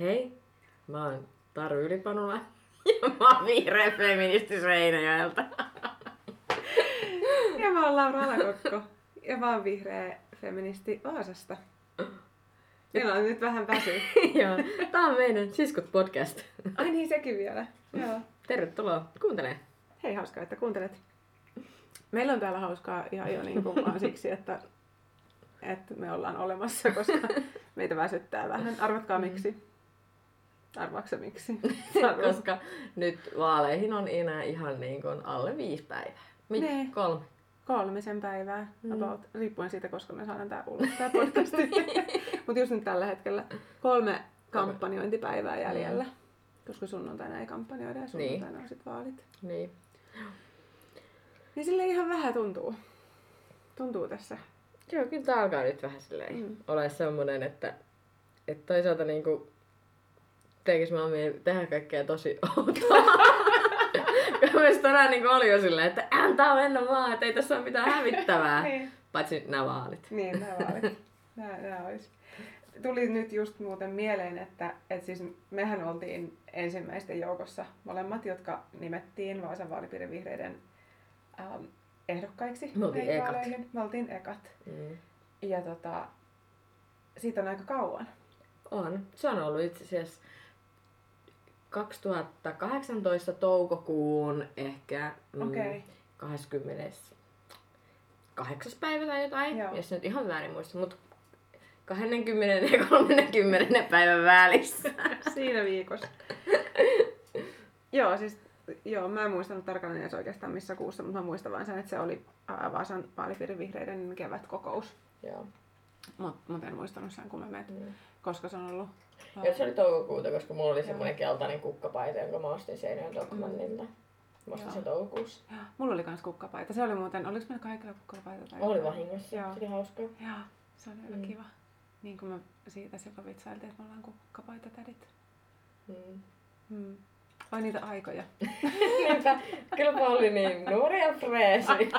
Hei, mä oon Taru Ylipanula ja mä oon vihreä feministi Seinäjoelta. Ja mä oon Laura Alakokko. Ja mä oon vihreä feministi Vaasasta. Meillä on nyt vähän väsy. Joo, tää on meidän Siskut podcast. Ai niin, sekin vielä. Joo. Tervetuloa kuuntelemaan. Hei, hauskaa, että kuuntelet. Meillä on täällä hauskaa ihan jo niin kuin vaan siksi, että, että me ollaan olemassa, koska meitä väsyttää vähän. Arvatkaa miksi. Arvaaksa miksi? Koska nyt vaaleihin on enää ihan niin kuin alle viisi päivää. Mit, Nee. kolme. Kolmisen päivää, Mm. about, riippuen siitä, koska me saadaan tää ulos tää podcasti. Mutta just nyt tällä hetkellä kolme kampanjointipäivää jäljellä. Koska sunnuntaina ei kampanjoida ja sunnuntaina on sit vaalit. Niin. Niin sille ihan vähän tuntuu. Tuntuu tässä. Joo, kyllä tää alkaa nyt vähän silleen Mm. mm. ole semmonen, että, että toisaalta niinku tekis mä mieli tehdä kaikkea tosi outoa. Mielestäni tänään niinku oli jo silleen, että antaa mennä vaan, että ei tässä ole mitään hävittävää. Niin. Paitsi nämä vaalit. Niin, nämä vaalit. Nää, nää olis. Tuli nyt just muuten mieleen, että, että siis mehän oltiin ensimmäisten joukossa molemmat, jotka nimettiin Vaasan vaalipiirin vihreiden ähm, ehdokkaiksi. Me oltiin ekat. Me oltiin ekat. Mm. Ja tota, siitä on aika kauan. On. Se on ollut itse asiassa 2018 toukokuun ehkä mm, Okei. 28. päivä tai jotain, Joo. jos nyt ihan väärin muista, mutta 20 ja 30 päivän välissä. Siinä viikossa. joo, siis joo, mä en muistanut tarkalleen edes oikeastaan missä kuussa, mutta mä muistan vaan sen, että se oli Vaasan vaalipiirin vihreiden kevätkokous. Joo. Mutta mut en muistanut sen kummemmin, Mm. koska se on ollut. Ja se oli toukokuuta, koska mulla oli semmoinen keltainen kukkapaita, jonka mä ostin Seinäjoen Tokmannilta. Mä ostin sen toukokuussa. Mulla oli kans kukkapaita. Se oli muuten, oliko meillä kaikilla kukkapaita? Tai Oli vahingossa, Joo. se oli hauskaa. Joo, se oli aika Mm. kiva. Niin kuin me siitä silloin vitsailtiin, että me ollaan kukkapaita tädit. Mm. Hmm. Vai niitä aikoja. Niinpä, kyllä mä olin niin nuori ja freesi.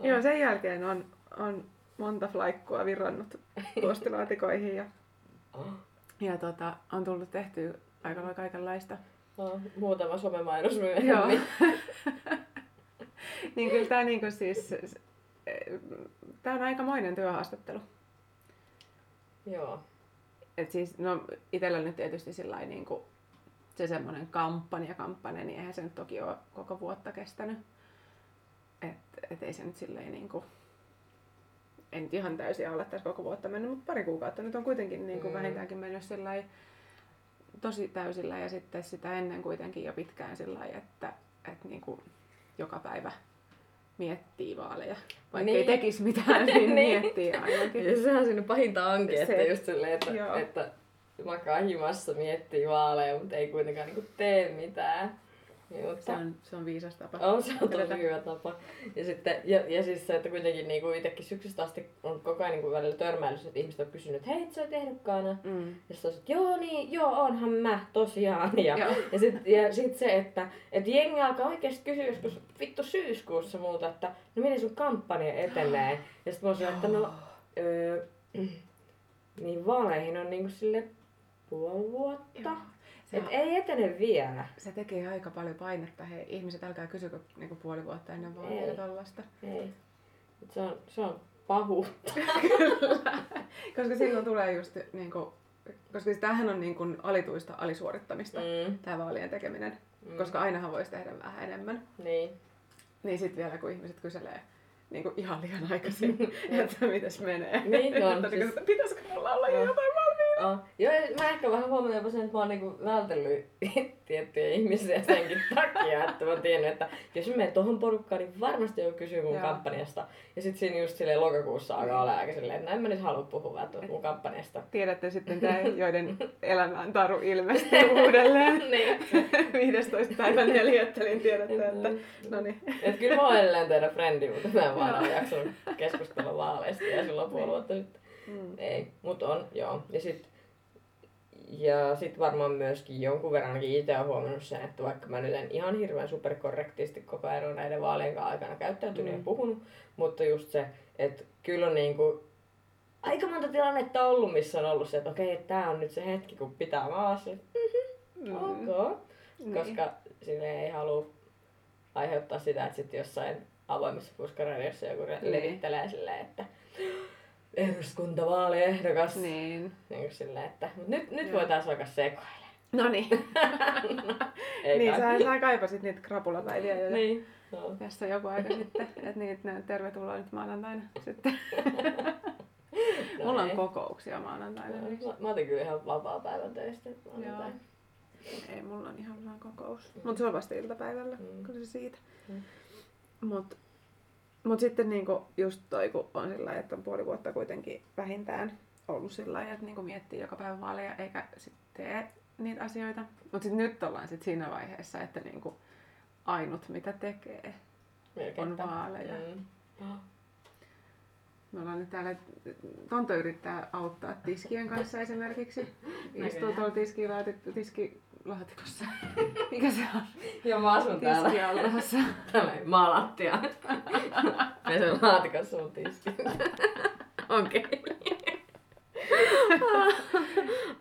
Joo, sen jälkeen on, on monta flaikkua virrannut postilaatikoihin ja, ja tota, on tullut tehtyä aika lailla kaikenlaista. No, muutama somemainos Joo. myöhemmin. niin kyllä tämä niinku siis, tää on aikamoinen työhaastattelu. Joo. Et siis, no itellä nyt tietysti sillä niinku, se semmoinen kampanja, kampanja, niin eihän se nyt toki ole koko vuotta kestänyt. Et, et ei se nyt silleen niinku, ei nyt ihan täysin olla tässä koko vuotta mennyt, mutta pari kuukautta nyt on kuitenkin niinku Mm. vähintäänkin mennyt sillä tosi täysillä ja sitten sitä ennen kuitenkin jo pitkään sillä että, että niinku joka päivä miettii vaaleja. Vaikka Niin. ei tekisi mitään, niin, Niin. miettii ainakin. Ja sehän on siinä pahinta onkin, Se- että just silleen, että, Joo. että makaa himassa, miettii vaaleja, mutta ei kuitenkaan niinku tee mitään. Niin, mutta Se on, se on viisas tapa. On, se on tosi hyvä tapa. Ja, sitten, ja, ja siis se, että kuitenkin niinku itsekin syksystä asti on koko ajan niinku välillä törmäillyt, että ihmiset on kysynyt, että hei, et sä oot ehdokkaana. Mm. Ja sitten että joo niin, joo onhan mä tosiaan. Ja, Joo. ja sitten ja sit se, että et jengi alkaa oikeasti kysyä joskus vittu syyskuussa muuta, että no miten sun kampanja etenee. Ja sitten mä oon että no, öö, niin vaaleihin on niinku sille puoli vuotta. Joo. Se, Et ei etene vielä. se tekee aika paljon painetta. Hei, ihmiset älkää kysykö niinku puoli vuotta ennen vaaleja Ei. tollasta. Ei. Et se on, se on pahuutta. Koska silloin tulee just niinku, koska siis tämähän on niinku alituista alisuorittamista, mm. Tämä vaalien tekeminen. Mm. Koska ainahan voisi tehdä vähän enemmän. Niin. Niin sitten vielä kun ihmiset kyselee niinku ihan liian aikaisin, että mitäs menee. Niin on, että, siis- pitäisikö mulla olla jo jotain? Oh. Joo, mä ehkä vähän huomannut jopa sen, että mä oon niinku vältellyt tiettyjä ihmisiä senkin takia, että mä tiennyt, että jos mä menen tohon porukkaan, niin varmasti joku kysyy mun Joo. kampanjasta. Ja sit siinä just silleen lokakuussa alkaa olla aika silleen, että no en mä nyt halua puhua välttämättä mun kampanjasta. Tiedätte sitten tämä, joiden elämään taru ilmestyy uudelleen. niin. 15. päivän neljättä, niin tiedätte, että no niin. Et kyllä mä oon edelleen teidän frendi, mutta mä en vaan ole jaksanut keskustella vaaleista ja silloin puoli vuotta sitten. Mm. Ei, mutta on, joo. Ja sit, ja sit varmaan myöskin jonkun verran ainakin itse olen huomannut sen, että vaikka mä nyt en ihan hirveän superkorrektisti koko ajan näiden vaalien aikana käyttäytynyt mm. Mm. ja puhunut, mutta just se, että kyllä on niinku aika monta tilannetta ollut, missä on ollut se, että okei, okay, tää on nyt se hetki, kun pitää maassa. Mm. Ok. Niin. Koska sille ei halua aiheuttaa sitä, että sitten jossain avoimessa puskaradiossa joku Niin. levittelee silleen, että eduskuntavaaliehdokas. Niin. Niin kuin silleen, että mut nyt, nyt Joo. voi taas alkaa sekoilla. No niin. Ei niin, sä, sä kaipasit niitä krapulapäiviä jo. Niin. No. Tässä joku aika sitten, että niitä ne tervetuloa nyt maanantaina sitten. No Mulla on ei. kokouksia maanantaina. No, niin Mä, mä otin kyllä ihan vapaa päivän töistä. maanantaina. Ei, mulla on ihan vaan kokous. Mut se on vasta iltapäivällä, Mm. kyllä se siitä. Mm. Mut, mut sitten niinku just toi, kun on sillä että on puoli vuotta kuitenkin vähintään ollut sillä että niinku miettii joka päivä vaaleja eikä sit tee niitä asioita. Mut sit nyt ollaan sit siinä vaiheessa, että niinku ainut mitä tekee on Melkeinpä. vaaleja. Mm. Me ollaan nyt täällä, Tonto yrittää auttaa tiskien kanssa esimerkiksi. Istuu tuolla tiskilaati- tiskilaatikossa. Mikä se on? Ja mä asun täällä. Tiskialhaassa. Tämä ei maalattia. Pesen laatikossa mun tiski. Okei.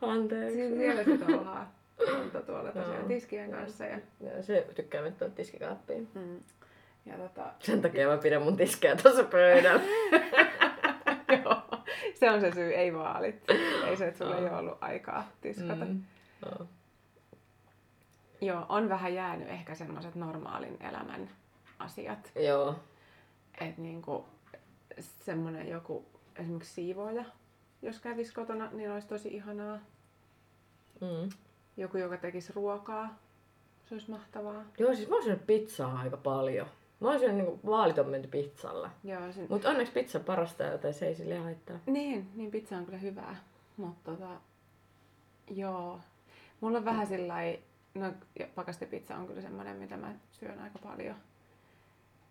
Anteeksi. Siinä vielä sit ollaan. Tonto tuolla tosiaan Joo. tiskien kanssa. Ja, Joo, se tykkää mennä tuonne tiskikaappiin. mm, ja tota, Sen takia mä pidän mun tiskejä tuossa pöydällä. joo, se on se syy, ei vaalit. Ei se, että sulla ei Joo. ole ollut aikaa tiskata. Mm. No. Joo, on vähän jäänyt ehkä semmoiset normaalin elämän asiat. Joo. Että niinku semmoinen joku esimerkiksi siivooja, jos kävisi kotona, niin olisi tosi ihanaa. Mm. Joku, joka tekisi ruokaa, se olisi mahtavaa. Joo, siis mä oon syönyt pizzaa aika paljon. Mä oon syönyt niinku vaalit on menty pizzalla. Joo, sen... Mutta onneksi pizza parasta, joten se ei sille haittaa. Niin, niin pizza on kyllä hyvää. Mutta tota, joo. Mulla on vähän sillä no ja pakastepizza on kyllä semmoinen, mitä mä syön aika paljon.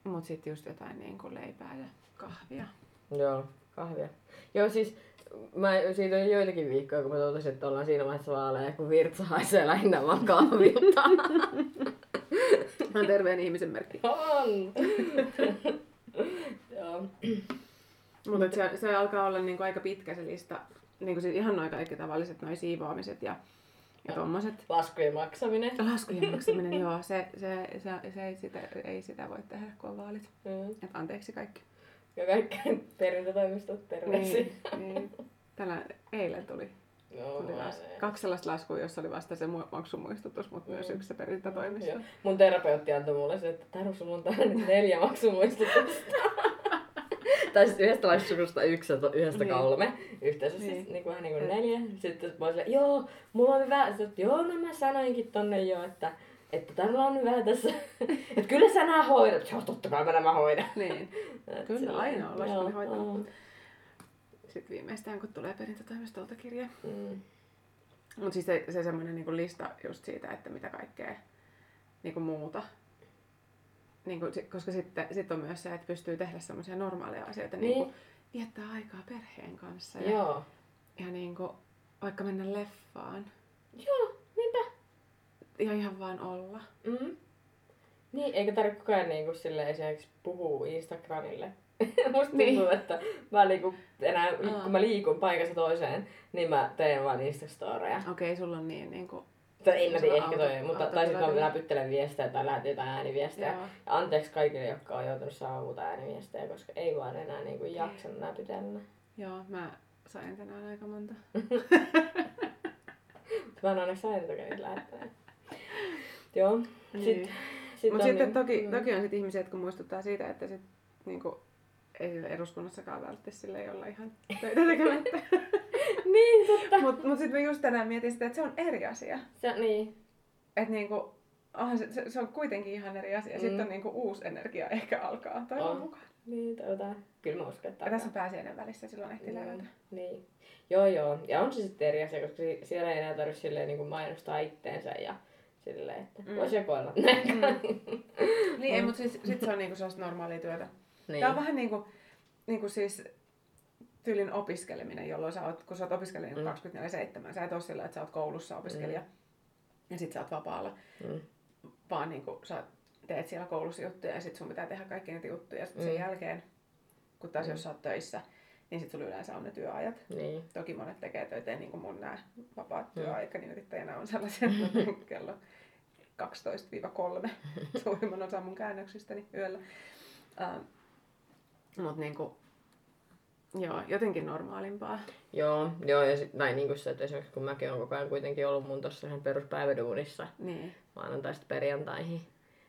Mut sit just jotain niin kuin leipää ja kahvia. Joo, kahvia. Joo, siis mä, siitä on joitakin viikkoja, kun mä totesin, että ollaan siinä vaiheessa vaaleja, kun virtsa haisee lähinnä vaan kahvilta. On terveen ihmisen merkki. on! Joo. Mutta se, se alkaa olla niinku aika pitkä se lista. Niinku siis ihan noin kaikki tavalliset noi siivoamiset ja, ja Joo. tommoset. Laskujen maksaminen. Laskujen maksaminen, joo, se, se, se, se ei, sitä, ei sitä voi tehdä, kun on vaalit. Mm. Et anteeksi kaikki. Ja kaikki perintätoimistot terveisiä. Niin, niin. Tällä eilen tuli, Joo, tuli las, kaksi sellaista laskua, jossa oli vasta se mu- maksumuistutus, mutta myös Mm. yksi se perintätoimisto. Joo. Mun terapeutti antoi mulle se, että Taru, sulla on täällä nyt neljä maksumuistutusta. tai siis yhdestä laskusta yksi ja yhdestä Niin. kolme. Yhteensä Niin. siis niin kuin, vähän niin kuin Mm. neljä. Sitten mä olin joo, mulla on hyvä. Sitten, joo, no mä sanoinkin tonne jo, että että tällä on vähän tässä, että kyllä sä nää hoidat. Joo, totta kai mä nämä hoidan. Niin. Kyllä silleen, aina on laskuni joo, hoitanut. joo. Sitten viimeistään, kun tulee perintätoimistolta kirje. Mm. Mutta siis se, se semmoinen niinku lista just siitä, että mitä kaikkea niinku muuta. Niinku, si- koska sitten sit on myös se, että pystyy tehdä semmoisia normaaleja asioita, niin. Niin. niinku viettää aikaa perheen kanssa ja, Joo. ja niinku, vaikka mennä leffaan Joo, niinpä. ja ihan vaan olla. Mm. Niin, eikä tarvitse koko ajan niinku silleen esimerkiksi puhua Instagramille. Musta Niin. tuntuu, että mä niinku enää, Aa. kun mä liikun paikasta toiseen, niin mä teen vaan Instastoreja. Okei, sulla on niin niinku... Tai en mä tiedä, ehkä auto- toi, mutta tai sitten mä läpyttelen viestejä tai lähetän jotain ääniviestejä. Joo. Ja anteeksi kaikille, jotka on joutunut saamaan muuta ääniviestejä, koska ei vaan enää niinku jaksa läpytellä. Joo, mä sain tänään aika monta. Mä en onneksi aina niitä lähettänyt. Joo. Niin. Sitten, sit Mutta sitten niin- toki, mm. toki on sit ihmisiä, jotka muistuttaa siitä, että sit, niinku, ei eduskunnassakaan välttämättä sille ei olla ihan töitä tekemättä. Niin, totta. Mutta mut sitten mä just tänään mietin sitä, että se on eri asia. Se, niin. Että niinku, onhan se, se, se, on kuitenkin ihan eri asia. Mm. Sitten on niinku uusi energia ehkä alkaa toivon On. mukaan. Niin, toivotaan. Kyllä mä uskon, että Ja tässä on pääsiäinen välissä, silloin ehtii Mm, levätä. Niin. Joo, joo. Ja on se sitten eri asia, koska si- siellä ei enää tarvitse silleen niin kuin mainostaa itteensä ja silleen, että Mm. mm. voi sekoilla. Mm. Niin, ei, mutta siis, sit se on niinku sellaista normaalia työtä. niin. Tää on vähän niinku, niinku siis tyylin opiskeleminen, jolloin sä oot, kun sä oot opiskelija Mm. mm. 24-7, sä et oo sillä, että sä oot koulussa opiskelija ja sit sä oot vapaalla, Mm. vaan niinku sä teet siellä koulussa juttuja ja sit sun pitää tehdä kaikki niitä juttuja ja sit sen Mm. jälkeen, kun taas Mm. jos sä oot töissä, niin sitten sulla yleensä on ne työajat. Niin. Toki monet tekee töitä, niin kuin mun nämä vapaat Mm. työaikani yrittäjänä on sellaisia, kello 12-3 suurimman osa mun käännöksistäni yöllä. Uh, Mutta niinku, joo, jotenkin normaalimpaa. Joo, joo, ja sit, näin niin kuin se, että esimerkiksi kun mäkin olen koko ajan kuitenkin ollut mun tuossa ihan peruspäiväduunissa Niin, maanantaista perjantaihin.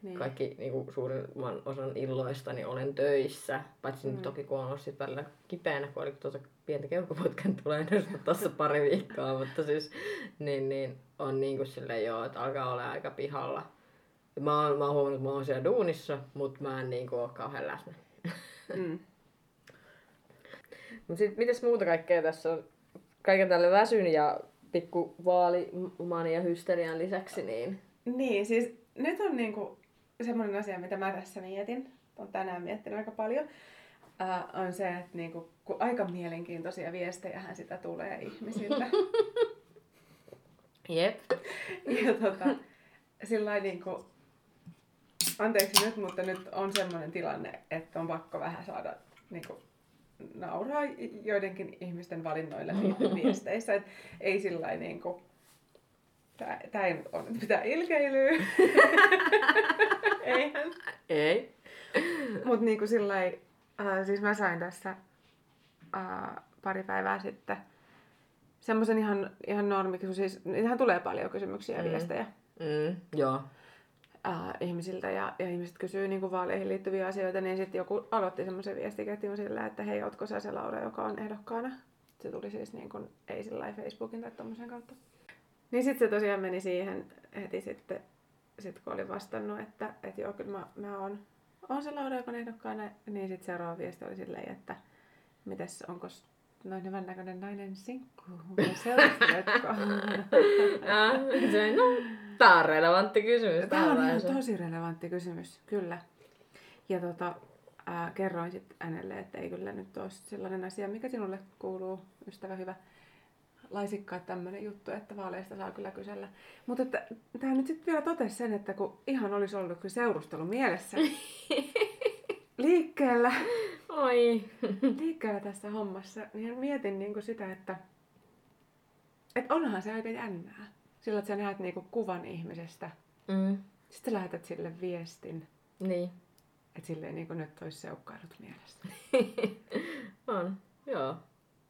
niin. Kaikki niin kuin suurimman osan illoista niin olen töissä. Paitsi Mm. nyt toki kun on ollut sit välillä kipeänä, kun oli tuota pientä keuhkoputken tulee tuossa pari viikkoa, mutta siis niin, niin on niin kuin silleen joo, että alkaa olla aika pihalla. Mä oon, mä oon huomannut, että mä oon siellä duunissa, mutta mä en niin kuin ole kauhean läsnä. Mm. Mut sit mitäs muuta kaikkea tässä on? Kaiken tälle väsyn ja pikku vaalimania hysterian lisäksi, niin... Niin, siis nyt on niinku semmoinen asia, mitä mä tässä mietin, on tänään miettinyt aika paljon, ää, on se, että niinku, kun aika mielenkiintoisia viestejähän sitä tulee ihmisiltä. Jep. ja tota, sillä niinku, anteeksi nyt, mutta nyt on semmoinen tilanne, että on pakko vähän saada niinku, nauraa joidenkin ihmisten valinnoille viesteissä. Et ei sillä niinku, tää, tää ei ole nyt mitään ilkeilyä. Eihän. Ei. Mutta niinku sillä äh, siis mä sain tässä äh, pari päivää sitten semmoisen ihan, ihan normiksi, kun siis ihan tulee paljon kysymyksiä ja Mm. viestejä Mm, joo. Äh, ihmisiltä ja, ja ihmiset kysyy niinku vaaleihin liittyviä asioita, niin sitten joku aloitti semmoisen viestiketjun sillä, että hei, ootko sä se Laura, joka on ehdokkaana? Se tuli siis niin kuin, ei sillä Facebookin tai tommosen kautta. Niin sitten se tosiaan meni siihen heti sitten, sit kun oli vastannut, että, että joo, kyllä mä, mä oon, oon se Laura, joka on ehdokkaana, niin sitten seuraava viesti oli silleen, että mites, onko noin hyvän näköinen nainen sinkku? Seurusteletko? Ja, se, no, tää on relevantti kysymys. Tämä on ihan tosi relevantti kysymys, kyllä. Ja tota, ää, kerroin sitten hänelle, että ei kyllä nyt ole sellainen asia, mikä sinulle kuuluu, ystävä hyvä. Laisikkaat tämmöinen juttu, että vaaleista saa kyllä kysellä. Mutta tämä nyt sitten vielä totesi sen, että kun ihan olisi ollut kyllä seurustelu mielessä liikkeellä, Oi. liikkeellä tässä hommassa, niin mietin niinku sitä, että et onhan se aika jännää. Silloin, että sä näet niinku kuvan ihmisestä, Mm, sitten lähetät sille viestin, niin. että silleen niin kuin nyt olisi seukkailut mielessä. On. Joo.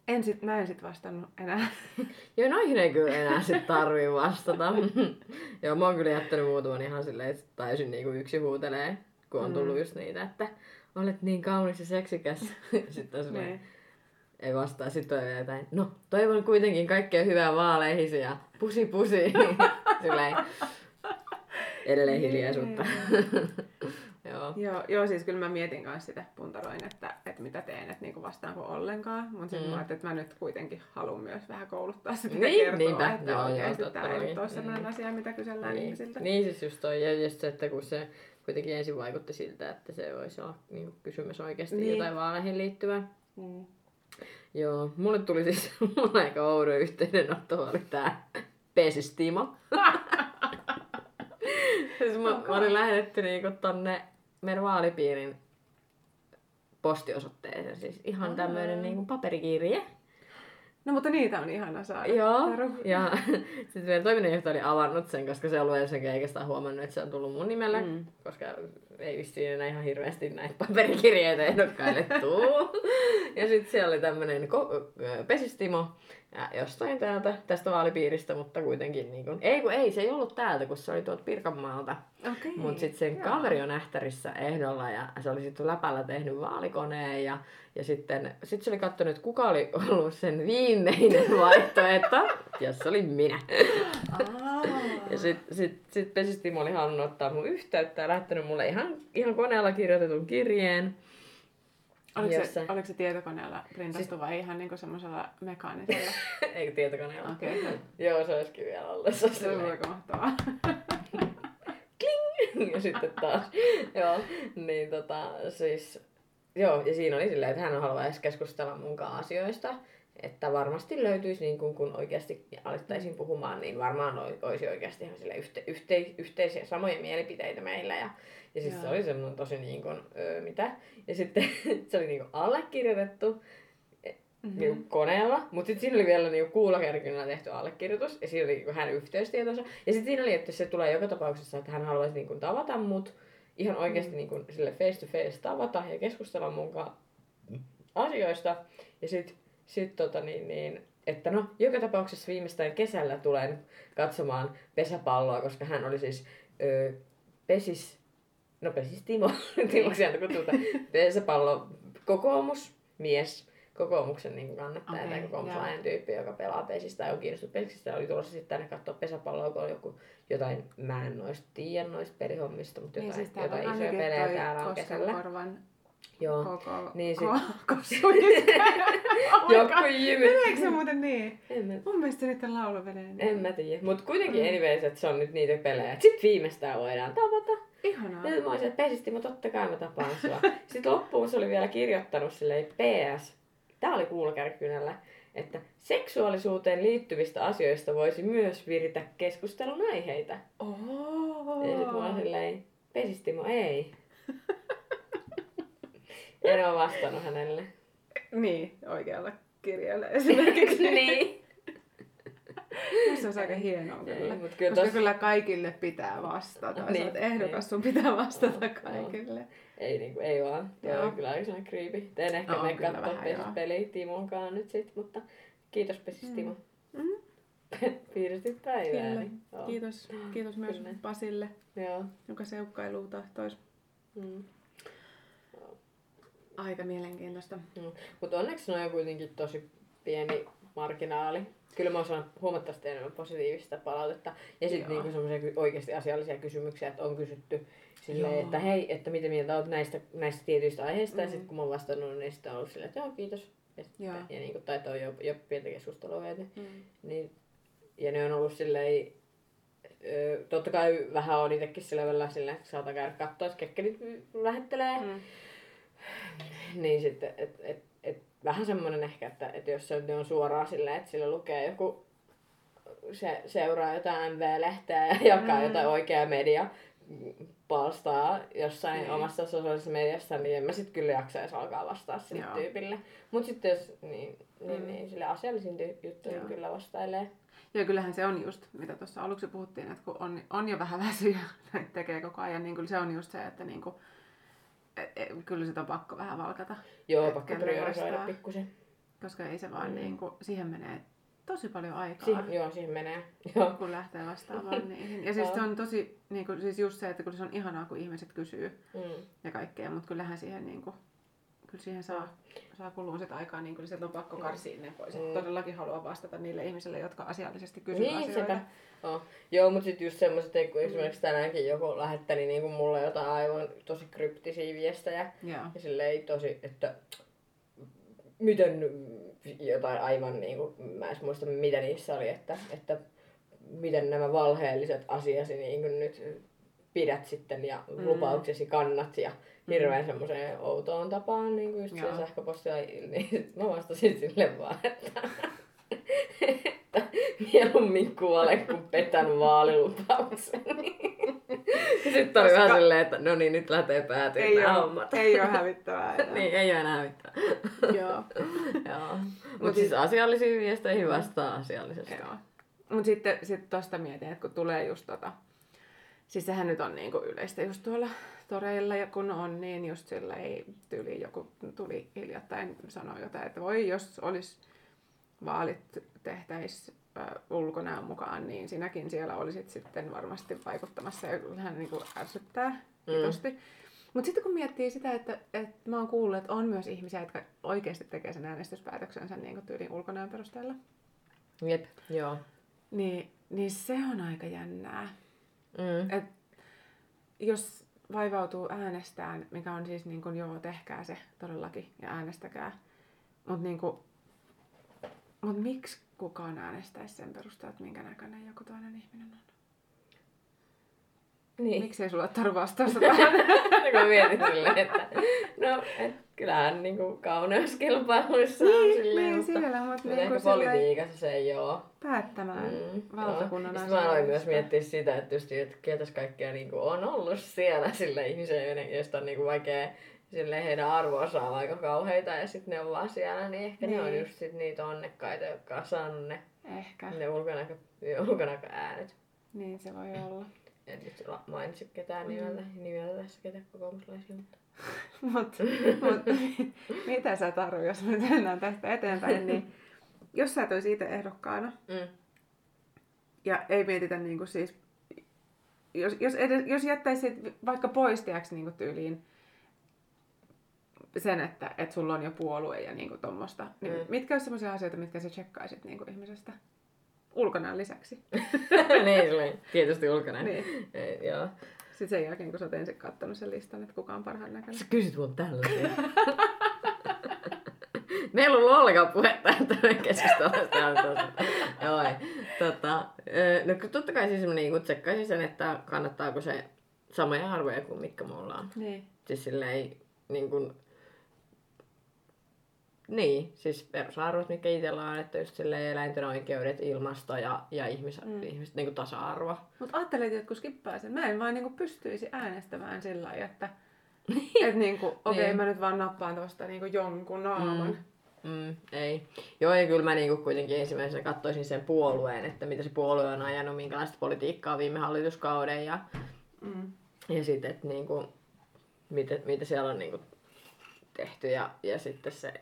En sit, mä en sit vastannut enää. Joo, noihin ei kyllä enää sit tarvii vastata. Joo, mä oon kyllä jättänyt muutaman ihan silleen, että täysin niinku yksi huutelee, kun on tullut Mm. just niitä, että olet niin kaunis ja seksikäs. Sitten on silleen, Niin. Ei vastaa. Sitten vielä jotain, no toivon kuitenkin kaikkea hyvää vaaleihisi ja pusi pusi. silleen, edelleen hiljaisuutta. Joo. Joo, joo, siis kyllä mä mietin kanssa sitä, puntaroin, että, että mitä teen, että niinku vastaanko ollenkaan. Mutta sitten Mm. mä ajattelin, että mä nyt kuitenkin haluan myös vähän kouluttaa sitä Niin, kertoa, niinpä. että Joo, joo, oikeasti tämä ei nyt ole sellainen Mm. asia, mitä kysellään Niin, ihmisiltä. niin siis just toi, ja just se, että kun se kuitenkin ensin vaikutti siltä, että se voisi olla niin kysymys oikeasti Niin. niin. jotain vaaleihin liittyvää. Mm. Joo, mulle tuli siis mulla aika oudo yhteydenotto, oli tää Pesistimo. siis mä, mä olin lähetetty niinku tonne meidän vaalipiirin postiosoitteeseen, siis ihan tämmöinen niinku paperikirje. No mutta niitä on ihana saada. Joo, Taru. ja sitten meidän toiminnanjohtaja oli avannut sen, koska se on ollut ensinnäkin oikeastaan huomannut, että se on tullut mun nimelle, Mm. koska ei vissiin enää ihan hirveästi näitä paperikirjeitä ehdokkaille tuu. ja sitten siellä oli tämmöinen ko- pesistimo ja jostain täältä, tästä vaalipiiristä, mutta kuitenkin niin kun, ei kun ei, se ei ollut täältä, kun se oli tuolta Pirkanmaalta. Okei. Mutta sitten sen Joo. kaveri on Ähtärissä ehdolla ja se oli sitten läpällä tehnyt vaalikoneen ja, ja sitten sit se oli katsonut, että kuka oli ollut sen viimeinen vaihtoehto ja se oli minä. Ja sitten sit, sit Pesistimo oli halunnut ottaa mun yhteyttä ja lähettänyt mulle ihan, ihan koneella kirjoitetun kirjeen. Oliko se, jossa- oliko se tietokoneella printattu Siis- vai ihan niinku semmoisella mekaanisella? Ei tietokoneella. Okei, okay. Joo, se olisikin vielä ollut. Se olisi se mahtavaa. ja sitten taas, joo, niin tota, siis, joo, ja siinä oli silleen, että hän haluaisi keskustella mun kanssa asioista, että varmasti löytyisi, niin kun, kun oikeasti alettaisiin puhumaan, niin varmaan oi- olisi oikeasti ihan sille yhte, yhte, yhteisiä samoja mielipiteitä meillä, ja, ja siis se Joo. oli semmoinen tosi niin kuin, öö, mitä, ja sitten se oli niin kuin allekirjoitettu, Mhm. niinku koneella, mutta sitten siinä oli vielä niinku kuulokärkynä tehty allekirjoitus, ja siinä oli niinku hänen yhteystietonsa. Ja sitten siinä oli, että se tulee joka tapauksessa, että hän haluaisi niinku tavata mut, ihan oikeasti Mm. niinku sille face to face tavata ja keskustella mun kanssa asioista. Ja sitten sit tota niin, niin, että no, joka tapauksessa viimeistään kesällä tulen katsomaan pesäpalloa, koska hän oli siis ö, pesis, no pesis Timo, Timo sieltä kutsutaan, pesäpallo kokoomus, mies, kokoomuksen niin kannattaja Okei, tai kokoomuslainen joo. tyyppi, joka pelaa pesistä ja on kiinnostunut pesistä, oli tulossa sitten tänne katsoa pesäpalloa, kun on joku, jotain, mä en noista tiedä noista pelihommista, mutta Niin jotain, siis täällä jotain isoja pelejä täällä on kesällä. Koskenkorvan Joo. koko, Niin sit- Joku jymy. Meneekö se muuten niin? En mä, Mun mielestä nyt on laulu menee niin. en mä tiedä. Mut kuitenkin Mm. anyways, että se on nyt niitä pelejä. Sit viimeistään voidaan tavata. Ihanaa. Ja mä olisin, että pesisti, mutta totta kai mä tapaan sua. Sitten loppuun se oli vielä kirjoittanut silleen PS. Tää oli kuulokärkynällä, että seksuaalisuuteen liittyvistä asioista voisi myös viritä keskustelun aiheita. Oh. Ja sit mä silleen, pesistimo ei. En oo vastannut hänelle. Niin, oikealla kirjalla esimerkiksi. niin. Se on aika hienoa kyllä. Mut kyllä Koska tos, kyllä kaikille pitää vastata. Niin, Niin, Sä ehdokas, niin. sun pitää vastata kaikille. ei, niinku, ei vaan. Tuo Joo. on kyllä aika sellainen creepy. En ehkä No, no, mene kyllä katsoa vähän, joo. peliä Timonkaan nyt sit, mutta kiitos pesis Mm. Timo. Mm. Piiristit päivää. Kyllä. Niin. Joo. Kiitos, kiitos myös Kyllä. Pasille, Joo. joka seukkailuun tahtois. Mm. Aika mielenkiintoista. Mutta onneksi noin on kuitenkin tosi pieni marginaali. Kyllä mä oon saanut huomattavasti enemmän positiivista palautetta. Ja sitten niinku semmoisia oikeasti asiallisia kysymyksiä, että on kysytty silleen, Joo. että hei, että mitä mieltä olet näistä, näistä tietyistä aiheista. Mm. Ja Mm. sitten kun mä oon vastannut, niin sitten on ollut silleen, että joo, kiitos. Ja, Joo. ja niinku, tai on jo, jo pientä keskustelua käyty. Mm. Niin, ja ne on ollut silleen, ö, totta kai vähän on itsekin sillä silleen, että saatan käydä katsoa, että kekkelit lähettelee. Mm. Niin sitten, et, et, et, vähän semmoinen ehkä, että et jos se on suoraan silleen, että sillä lukee joku, se seuraa jotain MV-lehteä ja jakaa Mm. jotain oikeaa media palstaa jossain Niin. omassa sosiaalisessa mediassa, niin en mä sit kyllä jaksaisi alkaa vastaa sille Joo. tyypille. Mut sitten jos, niin, niin, Mm. niin sille asiallisiin ty- juttuihin Joo. kyllä vastailee. Joo, kyllähän se on just, mitä tuossa aluksi puhuttiin, että kun on, on jo vähän väsyjä, että tekee koko ajan, niin kyllä se on just se, että niin kuin, kyllä sitä on pakko vähän valkata, Joo, pakko priorisoida pikkusen. koska ei se vaan Mm. niin kuin, siihen menee tosi paljon aikaa. Si- joo, siihen menee. Joo. kun lähtee vastaamaan niihin. Ja siis se on tosi, niin kuin, siis just se, että kyllä se on ihanaa, kun ihmiset kysyy Mm. ja kaikkea, mutta kyllähän siihen, niin kuin, kyllä siihen saa, saa kulua sitä aikaa, niin kyllä sieltä on pakko karsia ne pois. Mm. Mm. Todellakin haluaa vastata niille ihmisille, jotka asiallisesti kysyy Niin, asioita. Oh. Joo, mutta sitten just semmoiset, että kun esimerkiksi tänäänkin joku lähetteli niinku mulle jotain aivan tosi kryptisiä viestejä. Joo. Ja silleen tosi, että miten jotain aivan niinku, mä en muista mitä niissä oli, että, että miten nämä valheelliset asiasi niinku nyt pidät sitten ja Mm. lupauksesi kannat ja hirveän semmoiseen outoon tapaan niin kuin just Joo. sähköpostilla, niin mä vastasin sille vaan, että, että mieluummin kuolen kuin petän vaalilupauksen. Sitten oli Koska- vähän silleen, että no niin, nyt lähtee päätyä Ei nämä ole, hommat. ei ole hävittävää enää. niin, ei ole enää mitään. Joo. Joo. Mut Mutta siis asiallisiin viesteihin vastaa asiallisesti. Joo. Mut sitten sit tosta mietin, että kun tulee just tota, siis sehän nyt on niinku yleistä just tuolla toreilla ja kun on, niin just sillä ei tyyli joku tuli hiljattain sanoa jotain, että voi jos olisi vaalit tehtäis ulkonäön mukaan, niin sinäkin siellä olisit sitten varmasti vaikuttamassa ja kyllähän niinku ärsyttää Mm. hitosti. Mutta sitten kun miettii sitä, että, että mä oon kuullut, että on myös ihmisiä, jotka oikeasti tekee sen äänestyspäätöksensä niin tyylin ulkonäön perusteella, Jep, joo. niin, niin se on aika jännää. Mm. Et jos vaivautuu äänestään, mikä on siis niin kuin, joo, tehkää se todellakin ja äänestäkää. Mutta niin kuin, mut miksi kukaan äänestäisi sen perusteella, että minkä näköinen joku toinen ihminen on? Niin. Miksi ei sulla tarvitse vastausta tähän? kun mä mietin silleen, että no, et, kyllähän niinku kauneuskilpailuissa on niin, silleen, niin mutta, siellä, mutta niin ehkä kuin politiikassa se ei oo. päättämään Mm, valtakunnan joo. Sitten mä aloin myös asioista. miettiä sitä, että just, että ketäs kaikkea niinku on ollut siellä sillä ihmisiä, joista on niinku vaikea silleen heidän arvoonsa on aika kauheita ja sitten ne on vaan siellä, niin ehkä niin. ne on Niin. just sit niitä onnekkaita, jotka on saanut ne, Ehkä. ne ulkonäkö, ulkonäköäänet. Niin se voi olla. En nyt mainitse ketään Mm. nimeltä, nimeltä tässä ketä kokoomuslaisia, mutta... Mut, mut mitä sä Taru, jos me mennään tästä eteenpäin, niin jos sä et olisi itse ehdokkaana, Mm. ja ei mietitä niinku siis, jos, jos, edes, jos jättäisit vaikka pois tiiäks, niinku tyyliin sen, että et sulla on jo puolue ja niinku tommosta, niin Mm. mitkä olisi sellaisia asioita, mitkä sä tsekkaisit niinku ihmisestä ulkonäön lisäksi? niin, oli tietysti ulkona. Niin. Ei, joo. Sitten sen jälkeen, kun sä oot ensin katsonut sen listan, että kuka on parhaan näköinen. Sä kysyt mun tällaisia. Meillä on ollut ollenkaan puhetta, täällä tuossa. Joo, ei. tota, no totta kai siis niin tsekkaisin sen, että kannattaako se samoja arvoja kuin mitkä mulla on. Niin. Siis silleen niin kuin, niin, siis perusarvot, mitkä itsellä on, että just silleen eläinten oikeudet, ilmasto ja, ja ihmis, Mm. mm. ihmiset niin kuin tasa-arvo. Mutta ajattelin, että jotkut skippaa sen. Mä en vaan niinku pystyisi äänestämään sillä lailla, että et niinku, okei, okay, Niin. mä nyt vaan nappaan tuosta niinku jonkun naaman. Mm, ei. Joo, ja kyllä mä niinku kuitenkin ensimmäisenä katsoisin sen puolueen, että mitä se puolue on ajanut, minkälaista politiikkaa viime hallituskauden ja, Mm. ja sitten, että niinku, mitä, mitä siellä on niinku tehty ja, ja sitten se,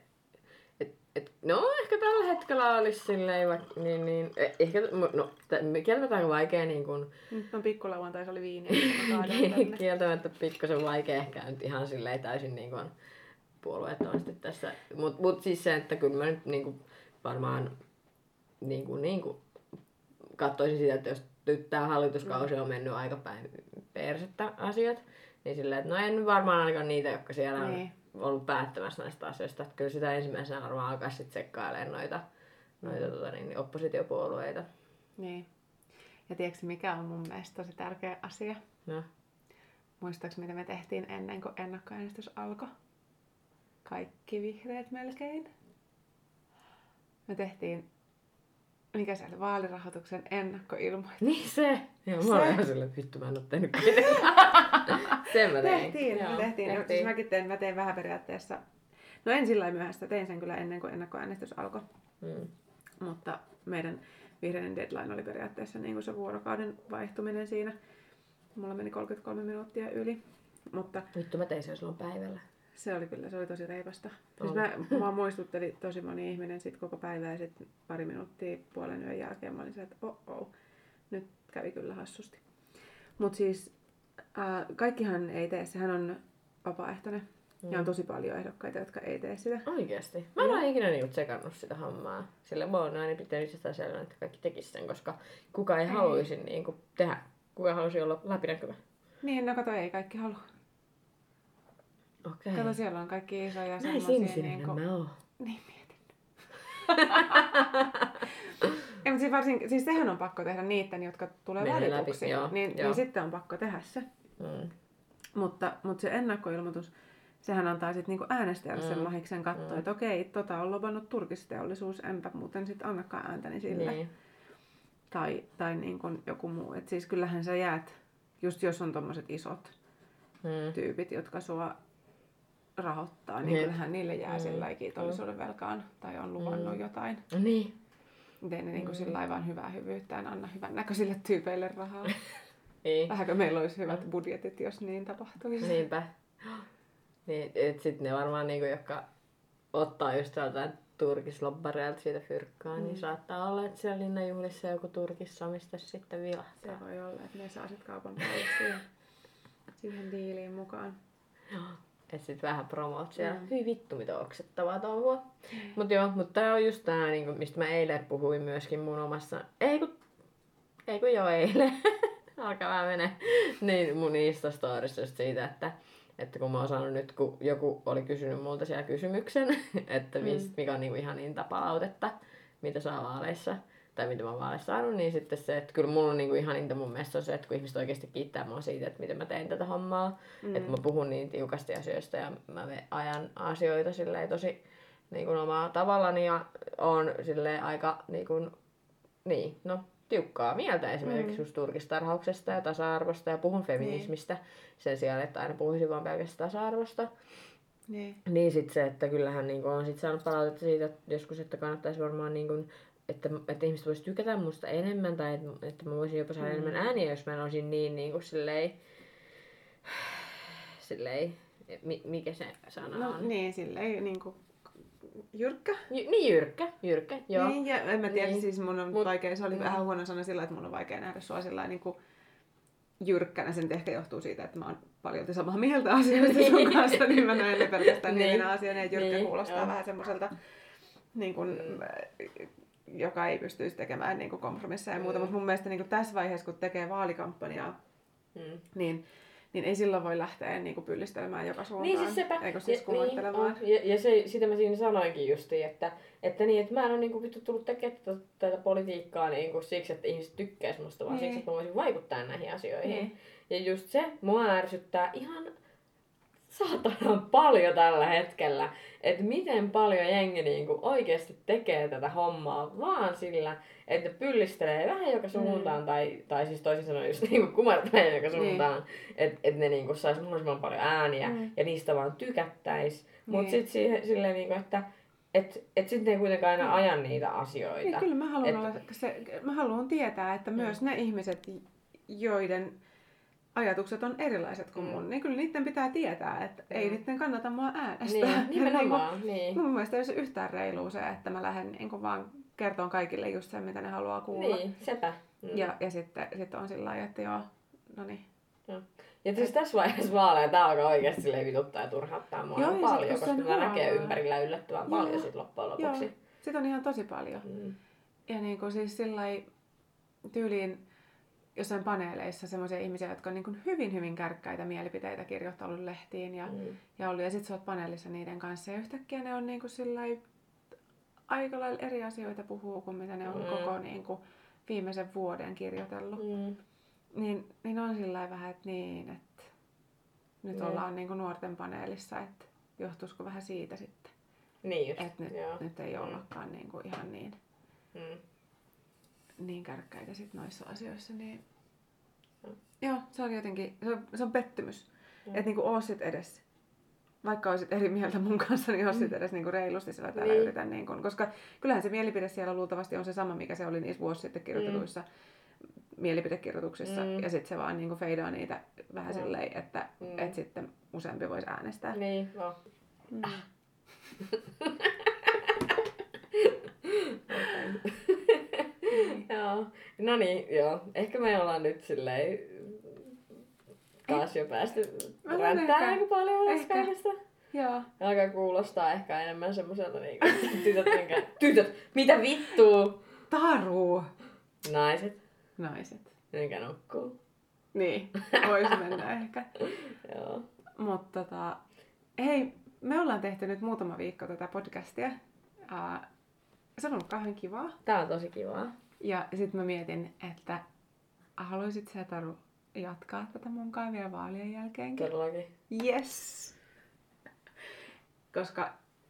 et, no ehkä tällä hetkellä olisi silleen, vaikka, niin, niin, eh- ehkä, no, t- kieltämättä vaikea niin kuin, Nyt on pikkulauantai, se oli viini. kieltämättä pikkasen vaikea ehkä nyt ihan silleen täysin niin kuin puolueettomasti tässä. Mutta mut siis se, että kyllä mä nyt niin kuin varmaan niin kuin, niin kuin katsoisin sitä, että jos nyt tämä hallituskausi on mennyt aika päin persettä asiat, niin silleen, että no en varmaan ainakaan niitä, jotka siellä on Niin. Ollut päättämässä näistä asioista. Että kyllä sitä ensimmäisenä varmaan alkaa sitten tsekkailemaan noita, noita tota, niin, oppositiopuolueita. Niin. Ja tiedätkö mikä on mun mielestä tosi tärkeä asia? No. Muistaaks mitä me tehtiin ennen kuin ennakkoäänestys alkoi? Kaikki vihreät melkein. Me tehtiin, mikä se oli, vaalirahoituksen ennakkoilmoitus. Niin se. Joo, mä Se. olen ihan silleen, että vittu mä en oo tehnyt kuitenkaan. Sen mä tein. Tehtiin, Joo, tehtiin. tehtiin. Siis mäkin tein, mä tein vähän periaatteessa, no en sillä lailla myöhäistä, tein sen kyllä ennen kuin ennakkoäänestys alkoi. Mm. Mutta meidän vihreiden deadline oli periaatteessa niin kuin se vuorokauden vaihtuminen siinä. Mulla meni 33 minuuttia yli. Mutta Vittu mä tein sen silloin päivällä. Se oli kyllä, se oli tosi reipasta. Siis mä, mua muistutteli tosi moni ihminen sit koko päivää ja sitten pari minuuttia puolen yön jälkeen mä olin se, että oh, oh nyt kävi kyllä hassusti. Mutta siis äh, kaikkihan ei tee, sehän on vapaaehtoinen. Mm. Ja on tosi paljon ehdokkaita, jotka ei tee sitä. Oikeesti. Mä en ole ikinä niinku tsekannut sitä hommaa. Sillä mä oon aina pitänyt sitä selvänä, että kaikki tekis sen, koska kuka ei, Ei. haluaisi niinku tehdä. Kuka haluaisi olla läpinäkyvä. Niin, no kato, ei kaikki halua. Okei. Kato, siellä on kaikki isoja Näin semmosia sinisilmäinen niinku... mä oon. Niin mietin. Ei, mutta siis, varsin, siis sehän on pakko tehdä niiden, jotka tulee läpi, valituksi. joo, niin, joo. niin sitten on pakko tehdä se. Mm. Mutta, mutta se ennakkoilmoitus, sehän antaa sitten niinku äänestäjälle mm. sen mahiksen katsoa, Mm. että okei, tota on lobannut turkisteollisuus, enpä muuten sitten annakaan ääntäni sille. Niin. Tai, tai niin kuin joku muu. Et siis kyllähän sä jäät, just jos on tommoset isot Mm. tyypit, jotka sua rahoittaa, niin Niin. kyllähän niille jää Mm. sillä kiitollisuuden velkaan tai on luvannut Mm. jotain. Niin. Miten ne niinku Mm. sillä vaan hyvää hyvyyttään anna hyvän näköisille tyypeille rahaa. Niin. Vähänkö meillä olisi hyvät budjetit, jos niin tapahtuisi. Niinpä. Niin, et sit ne varmaan niinku, jotka ottaa just sieltä turkislobbareilta siitä fyrkkaa, mm. niin saattaa olla, että siellä linnanjuhlissa joku turkissamista sitten vilahtaa. Se voi olla, että ne saa sitten kaupan siihen, siihen diiliin mukaan. Et sit vähän promoot siellä. Mm. Mm. Hyi vittu mitä oksettavaa touhua. Mut joo, mut tää on just tää, niinku, mistä mä eilen puhuin myöskin mun omassa... Ei kun... Ei kun jo eilen. Alkaa vähän mene. Niin mun Insta-storissa just siitä, että, että kun mä oon saanut nyt, kun joku oli kysynyt multa siellä kysymyksen, että Mm. mm. mikä on niinku ihan niitä palautetta, mitä saa vaaleissa, tai mitä mä oon vaaleissa saanut, niin sitten se, että kyllä mulla on niinku ihan niitä mun mielestä on se, että kun ihmiset oikeasti kiittää mua siitä, että miten mä teen tätä hommaa, Mm. että mä puhun niin tiukasti asioista ja mä ajan asioita silleen tosi niin kuin omaa tavallani ja on silleen aika niin kuin, niin, no, tiukkaa mieltä esimerkiksi Mm. just turkistarhauksesta ja tasa-arvosta ja puhun feminismistä sen sijaan, että aina puhuisin vaan pelkästään tasa-arvosta. Niin. Niin sit se, että kyllähän niin on sit saanut palautetta siitä että joskus, että kannattaisi varmaan niin kuin, että, että ihmiset voisi tykätä musta enemmän tai että, että mä voisin jopa saada mm. enemmän ääniä, jos mä en olisin niin, niin kuin silleen, silleen, mi, mikä se sana No on? niin, silleen niin kuin jyrkkä. J- niin jyrkkä, jyrkkä, joo. Niin, ja en mä tiedä, Niin. siis mun on Mut- vaikea, se oli mm. vähän huono sana sillä, että mun on vaikea nähdä sua sillä niin kuin jyrkkänä. Se nyt ehkä johtuu siitä, että mä oon paljon samaa mieltä asioista sun Niin. kanssa, niin mä näen ne pelkästään Niin. niin. asiana. Ja jyrkkä Niin, kuulostaa joo. vähän semmoiselta, niin kuin, Mm. Joka ei pystyisi tekemään niin kuin kompromisseja ja muuta. Mm. Mutta mun mielestä niin kuin tässä vaiheessa, kun tekee vaalikampanjaa, Mm. niin, niin ei silloin voi lähteä niin kuin pyllistelemään joka suuntaan. Niin siis sepä. Eikö siis ja, niin, on. ja, ja se, sitä mä siinä sanoinkin justiin, että, että, niin, että mä en ole niinku vittu tullut tekemään tätä, tätä politiikkaa niinku siksi, että ihmiset tykkäis musta, vaan Niin. siksi, että mä voisin vaikuttaa näihin asioihin. Niin. Ja just se, mua ärsyttää ihan saatanan paljon tällä hetkellä, että miten paljon jengi niinku oikeasti tekee tätä hommaa vaan sillä, että pyllistelee vähän joka suuntaan, tai, tai siis toisin sanoen just niinku kumartelee joka Niin. suuntaan, että et ne niinku sais mahdollisimman paljon ääniä Mm. ja niistä vaan tykättäis. Mut Niin. sit siihen, silleen niinku, että et, et sit ne ei kuitenkaan aina aja niitä Niin, asioita. kyllä mä haluan, Et- olla se, mä haluan tietää, että myös ne ihmiset, joiden ajatukset on erilaiset kuin Mm. mun, niin kyllä niiden pitää tietää, että mm. ei niiden kannata mua äänestää. Niin, nimenomaan, niin. Niin, mun mielestä ei ole yhtään reilua se, että mä lähden niin vaan kertoon kaikille just sen, mitä ne haluaa kuulla. Niin, sepä. Mm. Ja, ja sitten sit on sillä lailla, että joo, no niin. Ja siis tässä vaiheessa vaaleja tää alkaa oikeasti silleen vituttaa ja turhauttaa mua Joo, sit paljon, kun koska mä näkee ympärillä yllättävän Joo. paljon sit loppujen lopuksi. Joo, sit on ihan tosi paljon. Mm. Ja niin kuin siis sillä tyyliin jossain paneeleissa semmoisia ihmisiä, jotka on niin kuin hyvin, hyvin kärkkäitä mielipiteitä kirjoittanut lehtiin ja, Mm. ja ollut. Ja sit sä oot paneelissa niiden kanssa ja yhtäkkiä ne on niin kuin sillä lailla aika lailla eri asioita puhuu kuin mitä ne on Mm. koko niin kuin viimeisen vuoden kirjoitellut. Mm. Niin, niin on sillä vähän, että niin, että nyt Niin. ollaan niin kuin nuorten paneelissa, että johtuisiko vähän siitä sitten. Niin just, Että nyt, joo. nyt ei Mm. ollakaan niin kuin ihan niin, Mm. Niin kärkkäitä sit noissa asioissa. Niin... Mm. Joo, se on jotenkin, se on, se on pettymys. Mm. Että niinku oo sit edes, vaikka olisit eri mieltä mun kanssa, niin oo sit edes niinku reilusti sillä täällä Niin. yritän. Niinku, koska kyllähän se mielipide siellä luultavasti on se sama, mikä se oli niissä vuosi sitten kirjoitetuissa mielipidekirjoituksissa. Mm. Ja sitten se vaan niinku feidaa niitä vähän Mm. silleen, että Mm. et sitten useampi voisi äänestää. Niin, no. Mm. joo. No niin, joo. Ehkä me ollaan nyt silleen taas jo päästy ränttää aika paljon ehkä. kaikesta. Joo. Alkaa kuulostaa ehkä enemmän semmoiselta niinku, tytöt, minkä, tytöt, mitä vittua? Taru! Naiset, Naiset. minkä nukkuu. Niin, voisi mennä ehkä. Joo. Mutta tota, hei, me ollaan tehty nyt muutama viikko tätä podcastia. Uh, se on ollut kauhean kivaa. Tää on tosi kivaa. Ja sitten mä mietin, että haluaisit sä Taru jatkaa tätä munkaan vielä vaalien jälkeenkin? Todellakin. Yes! Koska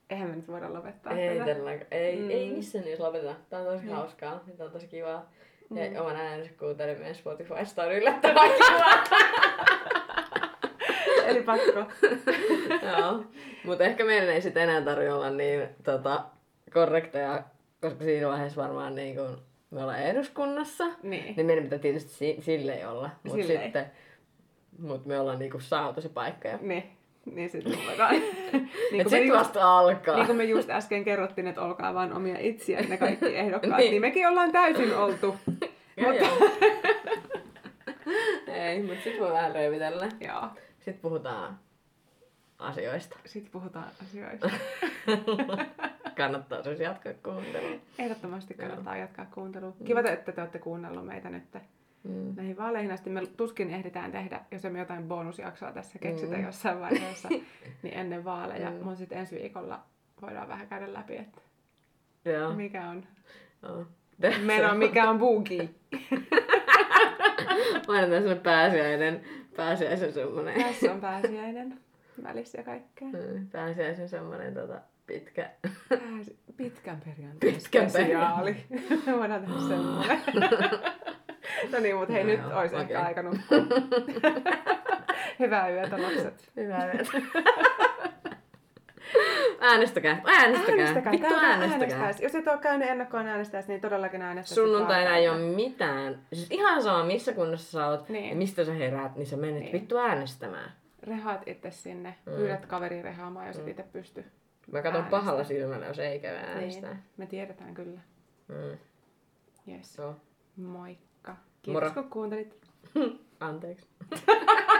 eihän me nyt voida lopettaa Ei, tätä. todellakaan. Ei, Mm. ei missään niissä lopeteta. Tää on tosi Niin. hauskaa. ja Tää on tosi kivaa. Ja Mm. oman äänensä kuuntelin meidän Spotifysta on yllättävän kivaa. Eli pakko. Joo. Mutta ehkä meidän ei sitten enää tarvitse olla niin tota, korrekteja, koska siinä vaiheessa varmaan niin kun me ollaan eduskunnassa, Niin. niin meidän pitää tietysti si- silleen olla. Mutta sitten mut me ollaan niinku saatu se paikka. Ja... Niin. Niin sit me voidaan. niin, sit just, vasta alkaa. niin kuin me just äsken kerrottiin, että olkaa vaan omia itsiä ne kaikki ehdokkaat, Niin. niin mekin ollaan täysin oltu. Mutta- ei, mutta sitten voi vähän revitellä. Joo. Sitten puhutaan asioista. Sitten puhutaan asioista. Kannattaa siis jatkaa kuuntelua. Ehdottomasti kannattaa jatkaa kuuntelua. Kiva, että te olette kuunnellut meitä nyt Mm. näihin vaaleihin asti. Me tuskin ehditään tehdä, jos emme jotain bonusjaksoa tässä keksitä Mm. jossain vaiheessa, niin ennen vaaleja. Mm. Mutta sitten ensi viikolla voidaan vähän käydä läpi, että Joo. mikä on Joo. meno, mikä on bugi. Mainitaan sellainen pääsiäinen, pääsiäisen semmonen, Tässä on pääsiäinen välissä ja kaikkea. Mm, pääsiäisen semmonen tota, pitkä. Pääsi... Pitkän perjantain Pitkän spesiaali. Voidaan tehdä semmoinen. no niin, mutta hei, No nyt joo, olisi ehkä okei. aika nukkua. Hyvää yötä lapset. Hyvää yötä. Äänestäkää, äänestäkää, Äänestäkää. vittu äänestäkää. äänestäisi. Jos et ole käynyt ennakkoon äänestäessä, niin todellakin äänestäisi. Sunnuntaina ei ole mitään. Siis ihan sama missä kunnossa sä oot Niin. ja mistä sä heräät, niin sä menet Niin. vittu äänestämään. Rehaat itse sinne. Mm. Pyydät kaveri rehaamaan, jos et itse pysty. Mä katson Äänestää. pahalla silmällä, jos ei käy äänestää. Niin. Me tiedetään kyllä. Mm. Yes. Joo. Moikka. Kiitos Moro. kun kuuntelit. Anteeksi.